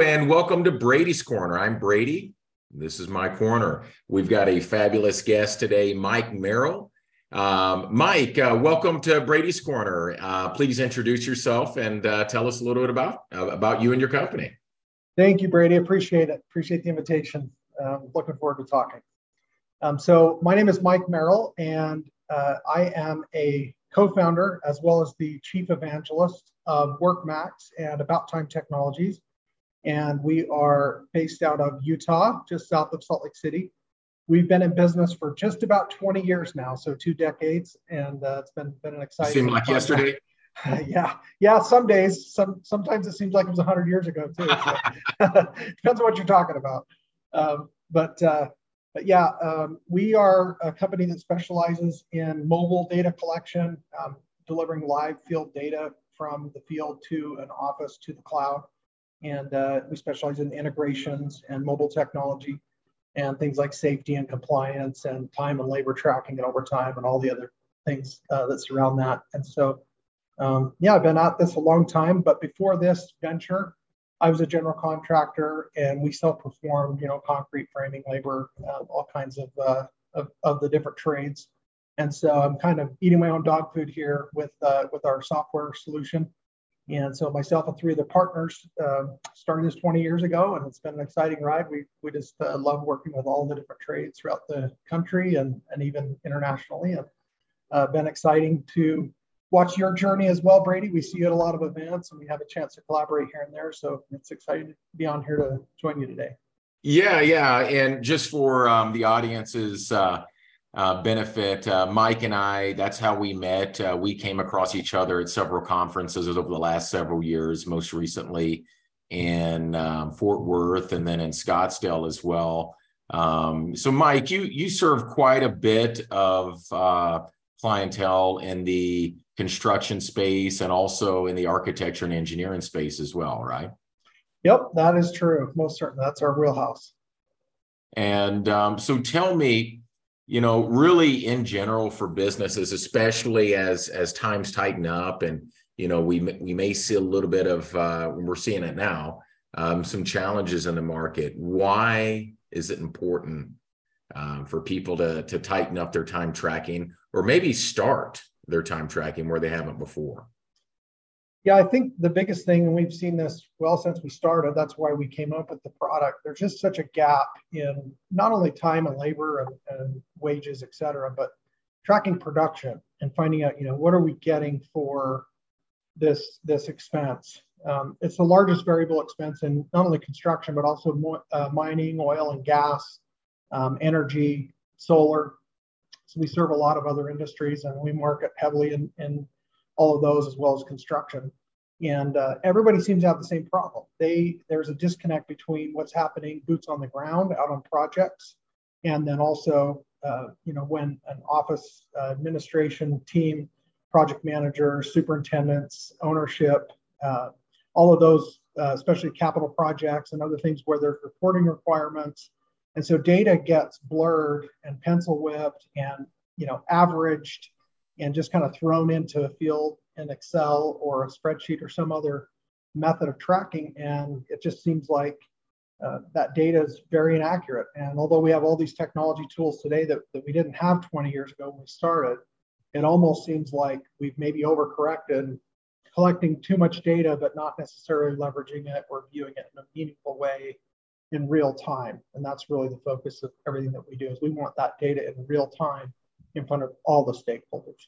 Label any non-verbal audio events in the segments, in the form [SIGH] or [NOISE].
And welcome to Brady's Corner. I'm Brady. This is my corner. We've got a fabulous guest today, Mike Merrill. Um, Mike, uh, welcome to Brady's Corner. Uh, please introduce yourself and uh, tell us a little bit about uh, about you and your company. Thank you, Brady. Appreciate it. Appreciate the invitation. Um, looking forward to talking. Um, so, my name is Mike Merrill, and uh, I am a co-founder as well as the chief evangelist of WorkMax and About Time Technologies and we are based out of Utah, just south of Salt Lake City. We've been in business for just about 20 years now, so two decades, and uh, it's been been an exciting. Seemed like yesterday. [LAUGHS] yeah, yeah. Some days, some sometimes it seems like it was 100 years ago too. So. [LAUGHS] Depends on what you're talking about. Um, but uh, but yeah, um, we are a company that specializes in mobile data collection, um, delivering live field data from the field to an office to the cloud and uh, we specialize in integrations and mobile technology and things like safety and compliance and time and labor tracking and overtime and all the other things uh, that surround that. And so, um, yeah, I've been at this a long time, but before this venture, I was a general contractor and we self-performed, you know, concrete framing labor, uh, all kinds of, uh, of, of the different trades. And so I'm kind of eating my own dog food here with uh, with our software solution. And so myself and three of the partners uh, started this 20 years ago, and it's been an exciting ride. We, we just uh, love working with all the different trades throughout the country and, and even internationally. And uh, been exciting to watch your journey as well, Brady. We see you at a lot of events, and we have a chance to collaborate here and there. So it's exciting to be on here to join you today. Yeah, yeah, and just for um, the audience's uh, uh, benefit. Uh, Mike and I, that's how we met. Uh, we came across each other at several conferences over the last several years, most recently in um, Fort Worth and then in Scottsdale as well. Um, so, Mike, you you serve quite a bit of uh, clientele in the construction space and also in the architecture and engineering space as well, right? Yep, that is true. Most certainly, that's our wheelhouse. And um, so, tell me, you know really in general for businesses especially as as times tighten up and you know we we may see a little bit of uh we're seeing it now um, some challenges in the market. Why is it important um, for people to to tighten up their time tracking or maybe start their time tracking where they haven't before yeah, I think the biggest thing, and we've seen this well since we started, that's why we came up with the product. There's just such a gap in not only time and labor and, and wages, et cetera, but tracking production and finding out, you know, what are we getting for this this expense? Um, it's the largest variable expense in not only construction but also mo- uh, mining, oil and gas, um, energy, solar. So we serve a lot of other industries, and we market heavily in, in all of those as well as construction. And uh, everybody seems to have the same problem. They there's a disconnect between what's happening boots on the ground out on projects, and then also uh, you know when an office uh, administration team, project managers, superintendents, ownership, uh, all of those, uh, especially capital projects and other things where there's reporting requirements, and so data gets blurred and pencil whipped and you know averaged and just kind of thrown into a field in Excel or a spreadsheet or some other method of tracking. And it just seems like uh, that data is very inaccurate. And although we have all these technology tools today that, that we didn't have 20 years ago when we started, it almost seems like we've maybe overcorrected, collecting too much data, but not necessarily leveraging it or viewing it in a meaningful way in real time. And that's really the focus of everything that we do is we want that data in real time in front of all the stakeholders.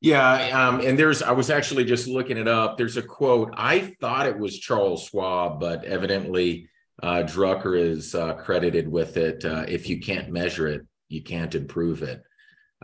Yeah, um, and there's I was actually just looking it up. There's a quote. I thought it was Charles Schwab, but evidently uh, Drucker is uh, credited with it. Uh, if you can't measure it, you can't improve it.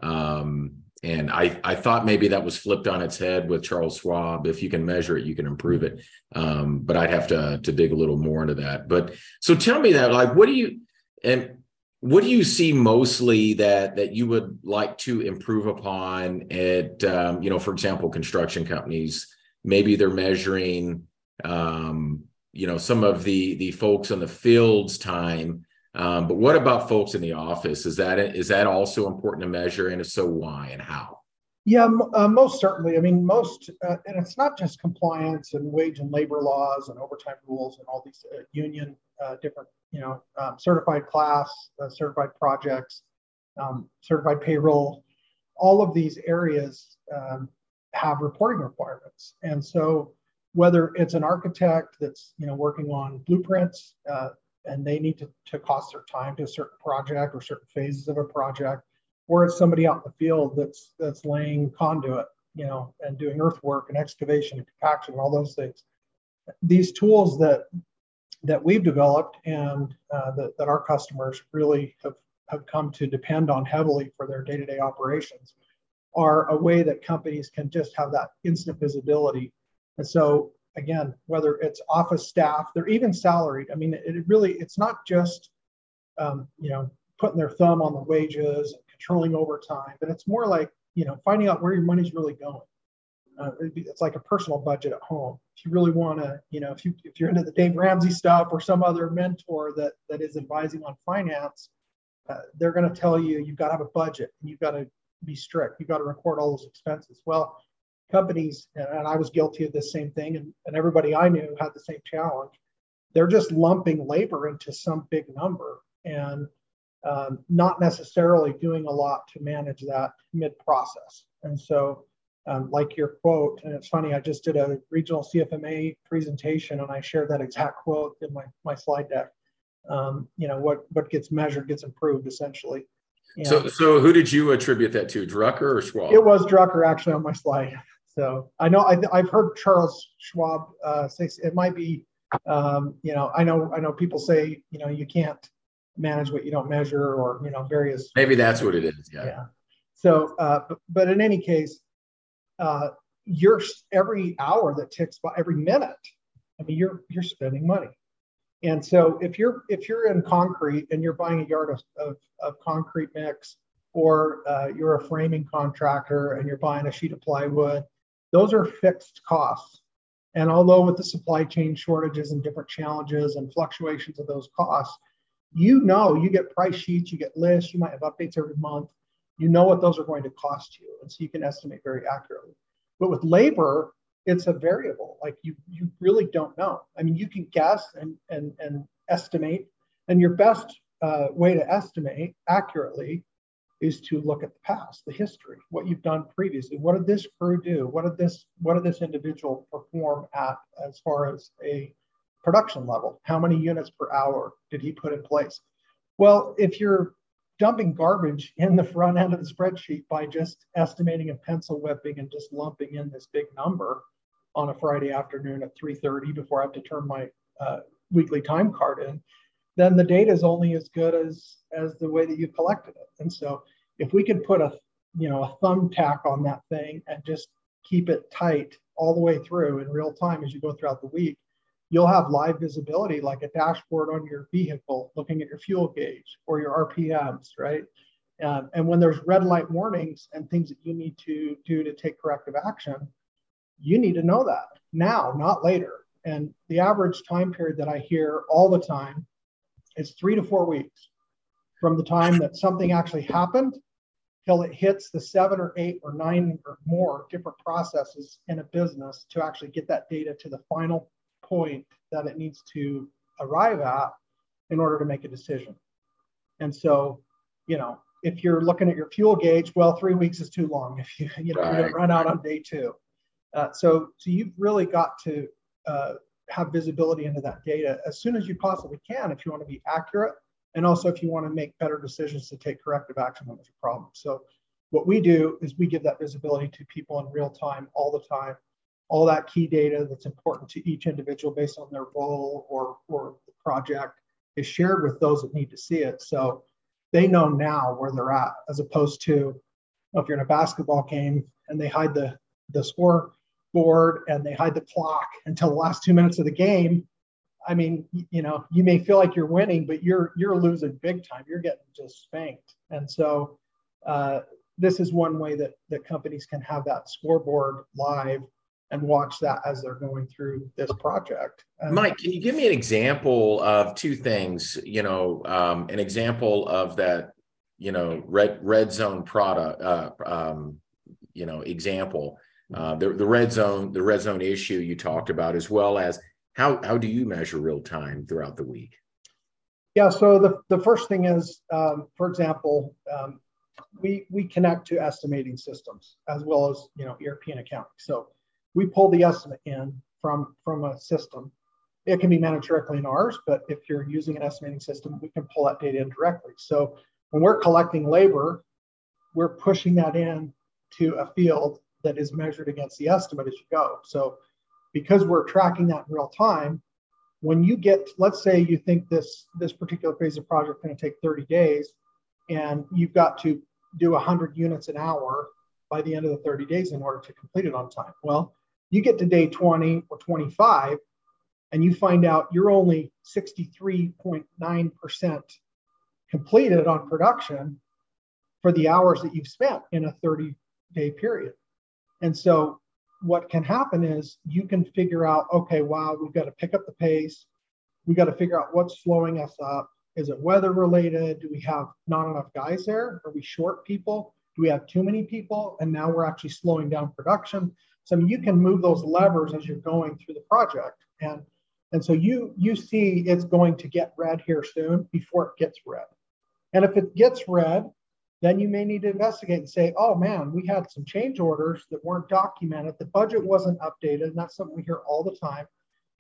Um, and I I thought maybe that was flipped on its head with Charles Schwab. If you can measure it, you can improve it. Um, but I'd have to to dig a little more into that. But so tell me that like what do you and what do you see mostly that that you would like to improve upon at um, you know for example construction companies? Maybe they're measuring um, you know some of the the folks in the fields time um, but what about folks in the office? Is that is that also important to measure? And if so why and how? Yeah, uh, most certainly. I mean, most, uh, and it's not just compliance and wage and labor laws and overtime rules and all these uh, union uh, different, you know, um, certified class, uh, certified projects, um, certified payroll. All of these areas um, have reporting requirements, and so whether it's an architect that's you know working on blueprints uh, and they need to, to cost their time to a certain project or certain phases of a project or it's somebody out in the field that's that's laying conduit, you know, and doing earthwork and excavation and compaction and all those things. These tools that that we've developed and uh, that, that our customers really have, have come to depend on heavily for their day-to-day operations are a way that companies can just have that instant visibility. And so again, whether it's office staff, they're even salaried. I mean, it, it really, it's not just, um, you know, putting their thumb on the wages and controlling overtime, but it's more like, you know, finding out where your money's really going. Uh, it's like a personal budget at home. If you really want to, you know, if you if you're into the Dave Ramsey stuff or some other mentor that that is advising on finance, uh, they're going to tell you you've got to have a budget and you've got to be strict. You've got to record all those expenses. Well, companies, and I was guilty of this same thing, and, and everybody I knew had the same challenge. They're just lumping labor into some big number, and um, not necessarily doing a lot to manage that mid process. And so, um, like your quote, and it's funny, I just did a regional CFMA presentation and I shared that exact quote in my, my slide deck. Um, you know, what, what gets measured gets improved essentially. And so, so who did you attribute that to, Drucker or Schwab? It was Drucker actually on my slide. So I know I, have heard Charles Schwab uh, say it might be, um, you know, I know I know people say you know you can't manage what you don't measure or you know various maybe that's what it is yeah yeah so uh, but, but in any case uh, you're every hour that ticks by every minute i mean you're you're spending money and so if you're if you're in concrete and you're buying a yard of, of, of concrete mix or uh, you're a framing contractor and you're buying a sheet of plywood those are fixed costs and although with the supply chain shortages and different challenges and fluctuations of those costs you know you get price sheets, you get lists, you might have updates every month. You know what those are going to cost you. And so you can estimate very accurately. But with labor, it's a variable. Like you you really don't know. I mean, you can guess and and and estimate, and your best uh, way to estimate accurately is to look at the past, the history, what you've done previously. What did this crew do? What did this what did this individual perform at as far as a production level. How many units per hour did he put in place? Well, if you're dumping garbage in the front end of the spreadsheet by just estimating and pencil whipping and just lumping in this big number on a Friday afternoon at 3:30 before I have to turn my uh, weekly time card in, then the data is only as good as as the way that you collected it. And so, if we could put a you know a thumbtack on that thing and just keep it tight all the way through in real time as you go throughout the week, you'll have live visibility like a dashboard on your vehicle looking at your fuel gauge or your RPMs, right? Um, and when there's red light warnings and things that you need to do to take corrective action, you need to know that now, not later. And the average time period that I hear all the time is three to four weeks from the time that something actually happened till it hits the seven or eight or nine or more different processes in a business to actually get that data to the final point that it needs to arrive at in order to make a decision. And so, you know, if you're looking at your fuel gauge, well, three weeks is too long [LAUGHS] if you, you know, right. run out on day two. Uh, so, so you've really got to uh, have visibility into that data as soon as you possibly can if you want to be accurate and also if you want to make better decisions to take corrective action when there's a problem. So, what we do is we give that visibility to people in real time all the time all that key data that's important to each individual based on their role or, or the project is shared with those that need to see it. So they know now where they're at, as opposed to if you're in a basketball game and they hide the, the score board and they hide the clock until the last two minutes of the game. I mean, you know, you may feel like you're winning, but you're you're losing big time. You're getting just spanked. And so uh, this is one way that that companies can have that scoreboard live and watch that as they're going through this project. Um, Mike, can you give me an example of two things? You know, um, an example of that, you know, red red zone product, uh, um, you know example uh, the, the red zone the red zone issue you talked about as well as how how do you measure real time throughout the week yeah so the, the first thing is um, for example um, we we connect to estimating systems as well as you know erp and accounting so we pull the estimate in from from a system it can be managed directly in ours but if you're using an estimating system we can pull that data in directly so when we're collecting labor we're pushing that in to a field that is measured against the estimate as you go. So because we're tracking that in real time, when you get, let's say you think this, this particular phase of project is going to take 30 days and you've got to do 100 units an hour by the end of the 30 days in order to complete it on time. Well, you get to day 20 or 25 and you find out you're only 63.9% completed on production for the hours that you've spent in a 30 day period. And so what can happen is you can figure out, okay, wow, we've got to pick up the pace. We got to figure out what's slowing us up. Is it weather related? Do we have not enough guys there? Are we short people? Do we have too many people? And now we're actually slowing down production. So I mean, you can move those levers as you're going through the project. And and so you you see it's going to get red here soon before it gets red. And if it gets red, then you may need to investigate and say, oh man, we had some change orders that weren't documented. The budget wasn't updated. And that's something we hear all the time.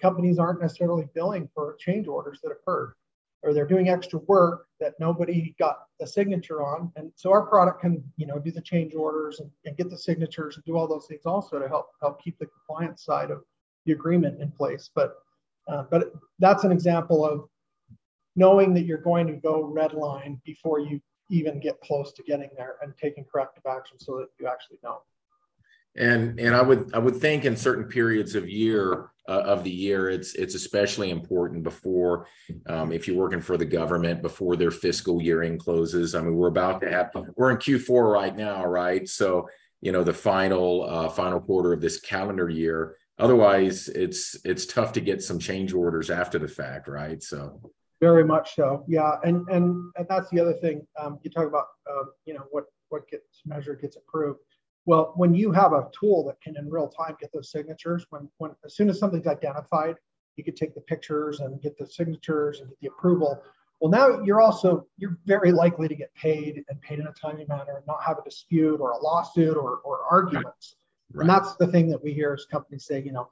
Companies aren't necessarily billing for change orders that occurred, or they're doing extra work that nobody got a signature on. And so our product can, you know, do the change orders and, and get the signatures and do all those things also to help help keep the compliance side of the agreement in place. But uh, but that's an example of knowing that you're going to go red line before you even get close to getting there and taking corrective action so that you actually know. And and I would I would think in certain periods of year uh, of the year it's it's especially important before um, if you're working for the government before their fiscal year end closes. I mean we're about to have we're in Q4 right now, right? So you know the final uh, final quarter of this calendar year. Otherwise, it's it's tough to get some change orders after the fact, right? So very much so. Yeah, and and, and that's the other thing. Um, you talk about uh, you know what what gets measured gets approved. Well, when you have a tool that can in real time get those signatures, when when as soon as something's identified, you could take the pictures and get the signatures and get the approval. Well, now you're also you're very likely to get paid and paid in a timely manner and not have a dispute or a lawsuit or or arguments. Right. And that's the thing that we hear as companies say, you know,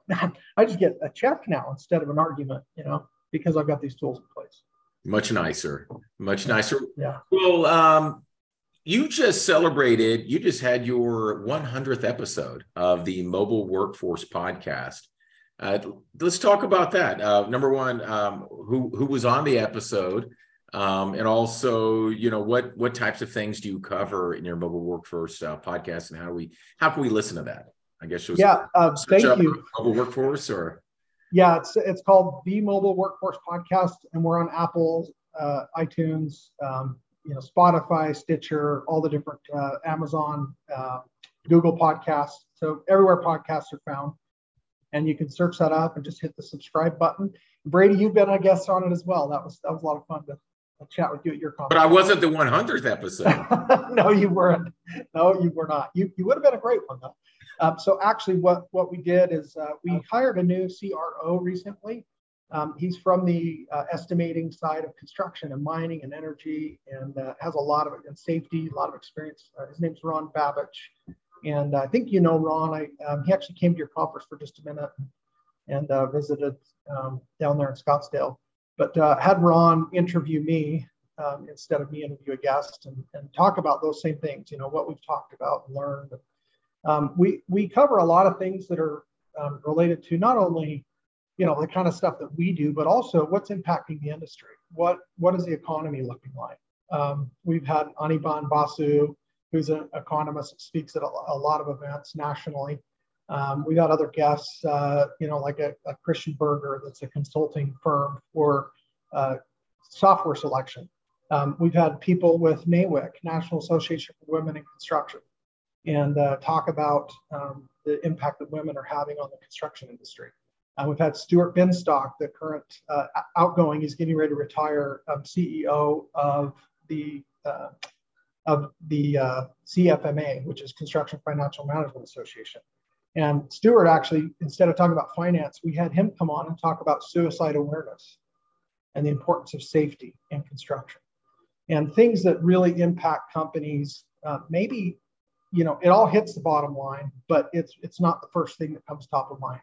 I just get a check now instead of an argument, you know because I've got these tools in place. Much nicer, much nicer. Yeah. Well, um, you just celebrated, you just had your 100th episode of the Mobile Workforce Podcast. Uh, let's talk about that. Uh, number one, um, who who was on the episode, um, and also, you know, what what types of things do you cover in your Mobile Workforce uh, podcast, and how do we how can we listen to that? I guess yeah. Uh, thank you. Mobile Workforce or yeah, it's it's called the Mobile Workforce Podcast, and we're on Apple, uh, iTunes, um, you know, Spotify, Stitcher, all the different uh, Amazon, uh, Google Podcasts. So everywhere podcasts are found, and you can search that up and just hit the subscribe button. Brady, you've been a guest on it as well. That was that was a lot of fun to chat with you at your conference. But I wasn't the 100th episode. [LAUGHS] no, you weren't. No, you were not. You you would have been a great one though. Um, so actually, what what we did is uh, we hired a new CRO recently. Um, he's from the uh, estimating side of construction and mining and energy, and uh, has a lot of and safety, a lot of experience. Uh, his name's Ron Babich, and I think you know Ron. I um, he actually came to your conference for just a minute and uh, visited um, down there in Scottsdale. But uh, had Ron interview me um, instead of me interview a guest and, and talk about those same things. You know what we've talked about and learned. Um, we we cover a lot of things that are um, related to not only you know the kind of stuff that we do, but also what's impacting the industry. What what is the economy looking like? Um, we've had Anirban Basu, who's an economist speaks at a, a lot of events nationally. Um, we got other guests, uh, you know, like a, a, Christian Burger, that's a consulting firm for uh, software selection. Um, we've had people with NAWIC, National Association for Women in Construction, and uh, talk about um, the impact that women are having on the construction industry. Uh, we've had Stuart Binstock, the current uh, outgoing, he's getting ready to retire, um, CEO of the uh, of the uh, CFMA, which is Construction Financial Management Association. And Stuart actually, instead of talking about finance, we had him come on and talk about suicide awareness and the importance of safety in construction and things that really impact companies. Uh, maybe, you know, it all hits the bottom line, but it's it's not the first thing that comes top of mind.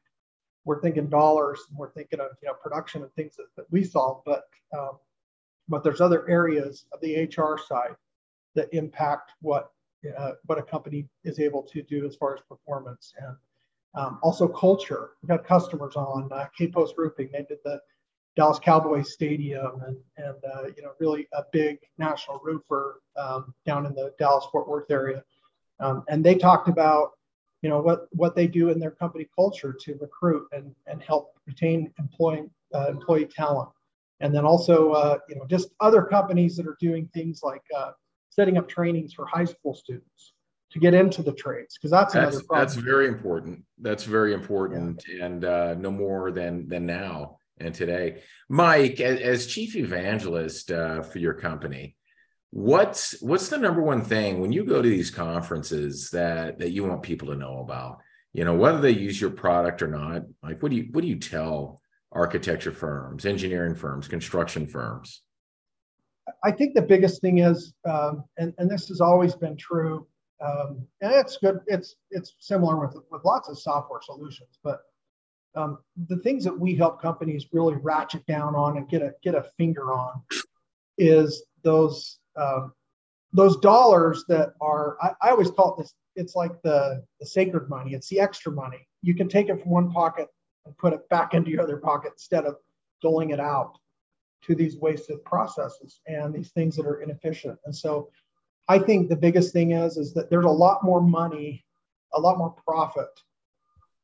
We're thinking dollars and we're thinking of you know production and things that, that we solve, but um, but there's other areas of the HR side that impact what uh, what a company is able to do as far as performance and um, also culture. We've had customers on uh, K Post Roofing. They did the Dallas Cowboys Stadium and and uh, you know really a big national roofer um, down in the Dallas Fort Worth area, um, and they talked about you know what what they do in their company culture to recruit and and help retain employing uh, employee talent, and then also uh, you know just other companies that are doing things like uh, setting up trainings for high school students to get into the trades because that's that's, that's very important. That's very important yeah. and uh, no more than than now and today. Mike as, as chief evangelist uh, for your company what's what's the number one thing when you go to these conferences that that you want people to know about you know whether they use your product or not like what do you what do you tell architecture firms engineering firms construction firms I think the biggest thing is, um, and, and this has always been true, um, and it's good. It's it's similar with with lots of software solutions, but um, the things that we help companies really ratchet down on and get a get a finger on is those um, those dollars that are. I, I always call it this. It's like the the sacred money. It's the extra money. You can take it from one pocket and put it back into your other pocket instead of doling it out to these wasted processes and these things that are inefficient. And so I think the biggest thing is is that there's a lot more money, a lot more profit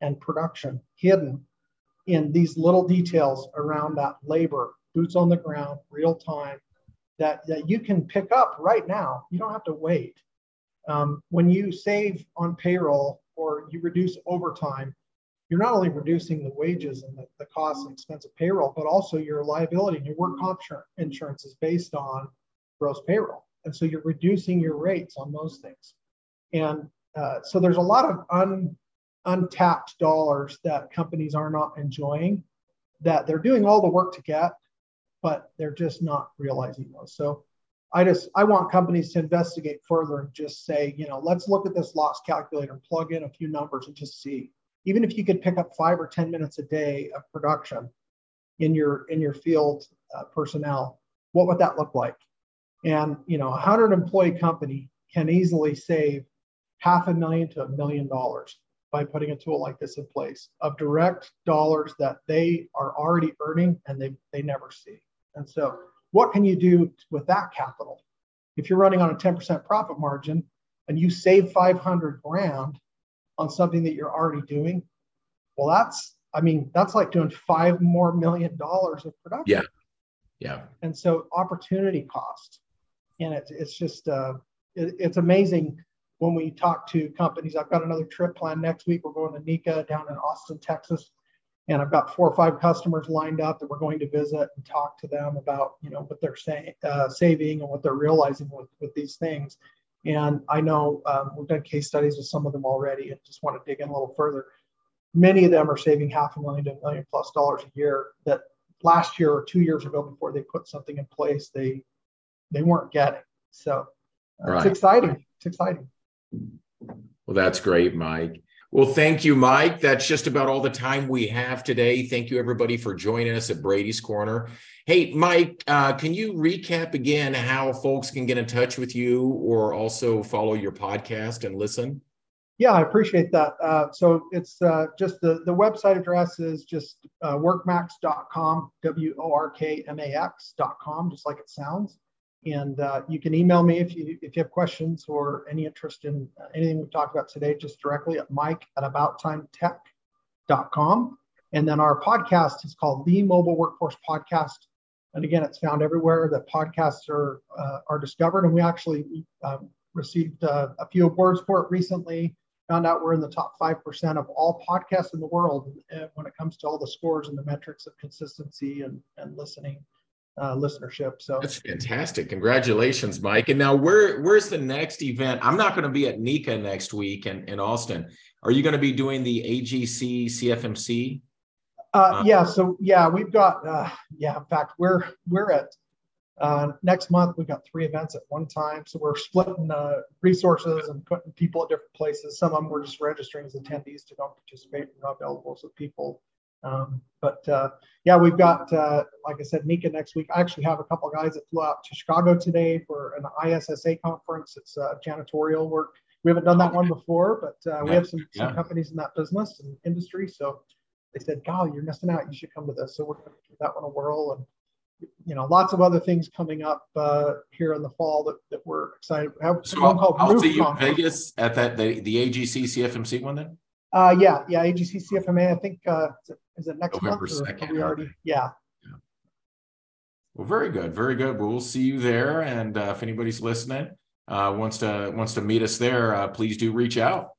and production hidden in these little details around that labor, boots on the ground, real time, that, that you can pick up right now. You don't have to wait. Um, when you save on payroll or you reduce overtime, you're not only reducing the wages and the, the cost and expense of payroll, but also your liability and your work comp insurance is based on gross payroll. And so you're reducing your rates on those things. And uh, so there's a lot of un, untapped dollars that companies are not enjoying that they're doing all the work to get, but they're just not realizing those. So I just I want companies to investigate further and just say, you know, let's look at this loss calculator and plug in a few numbers and just see even if you could pick up five or 10 minutes a day of production in your in your field uh, personnel, what would that look like? And you know, a hundred employee company can easily save half a million to a million dollars by putting a tool like this in place of direct dollars that they are already earning and they, they never see. And so what can you do with that capital? If you're running on a 10% profit margin and you save 500 grand on something that you're already doing, well, that's, I mean, that's like doing five more million dollars of production. Yeah. Yeah. And so opportunity cost. And it's, it's just, uh, it, it's amazing when we talk to companies. I've got another trip planned next week. We're going to NECA down in Austin, Texas. And I've got four or five customers lined up that we're going to visit and talk to them about, you know, what they're saying, uh, saving and what they're realizing with, with these things. And I know um, we've done case studies with some of them already and just want to dig in a little further. Many of them are saving half a million to a million plus dollars a year that last year or two years ago before they put something in place, they they weren't getting. So uh, right. it's exciting. It's exciting. Well, that's great, Mike. Well, thank you, Mike. That's just about all the time we have today. Thank you, everybody, for joining us at Brady's Corner. Hey, Mike, uh, can you recap again how folks can get in touch with you or also follow your podcast and listen? Yeah, I appreciate that. Uh, so it's uh, just the, the website address is just uh, workmax.com, W O R K M A X.com, just like it sounds. And uh, you can email me if you if you have questions or any interest in anything we've talked about today, just directly at mike at abouttimetech.com. And then our podcast is called the Mobile Workforce Podcast. And again, it's found everywhere that podcasts are uh, are discovered. And we actually um, received uh, a few awards for it recently. Found out we're in the top five percent of all podcasts in the world uh, when it comes to all the scores and the metrics of consistency and, and listening uh, listenership. So that's fantastic. Congratulations, Mike. And now where where's the next event? I'm not going to be at NECA next week in, in Austin. Are you going to be doing the AGC CFMC? Uh, uh, yeah. So yeah, we've got uh, yeah. In fact, we're we're at uh, next month. We've got three events at one time, so we're splitting uh, resources and putting people at different places. Some of them we're just registering as attendees to don't participate. We're not available, so people um, but uh, yeah, we've got, uh, like I said, NECA next week. I actually have a couple guys that flew out to Chicago today for an ISSA conference. It's uh, janitorial work. We haven't done that one before, but uh, we have some, some companies in that business and industry. So they said, "Golly, you're missing out. You should come to this." So we're going to give that one a whirl, and you know, lots of other things coming up uh, here in the fall that, that we're excited. We have so called I'll see you in Vegas at that the, the AGC CFMC one then. Uh, yeah, yeah, AGC CFMA. I think uh, is it next November month? 2nd, we already? Yeah. yeah. Well, very good, very good. Well, we'll see you there, and uh, if anybody's listening uh, wants to wants to meet us there, uh, please do reach out.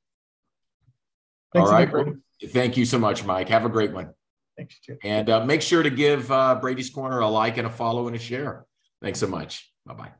Thanks All right. Well, thank you so much, Mike. Have a great one. Thanks, too. And uh, make sure to give uh, Brady's Corner a like and a follow and a share. Thanks so much. Bye bye.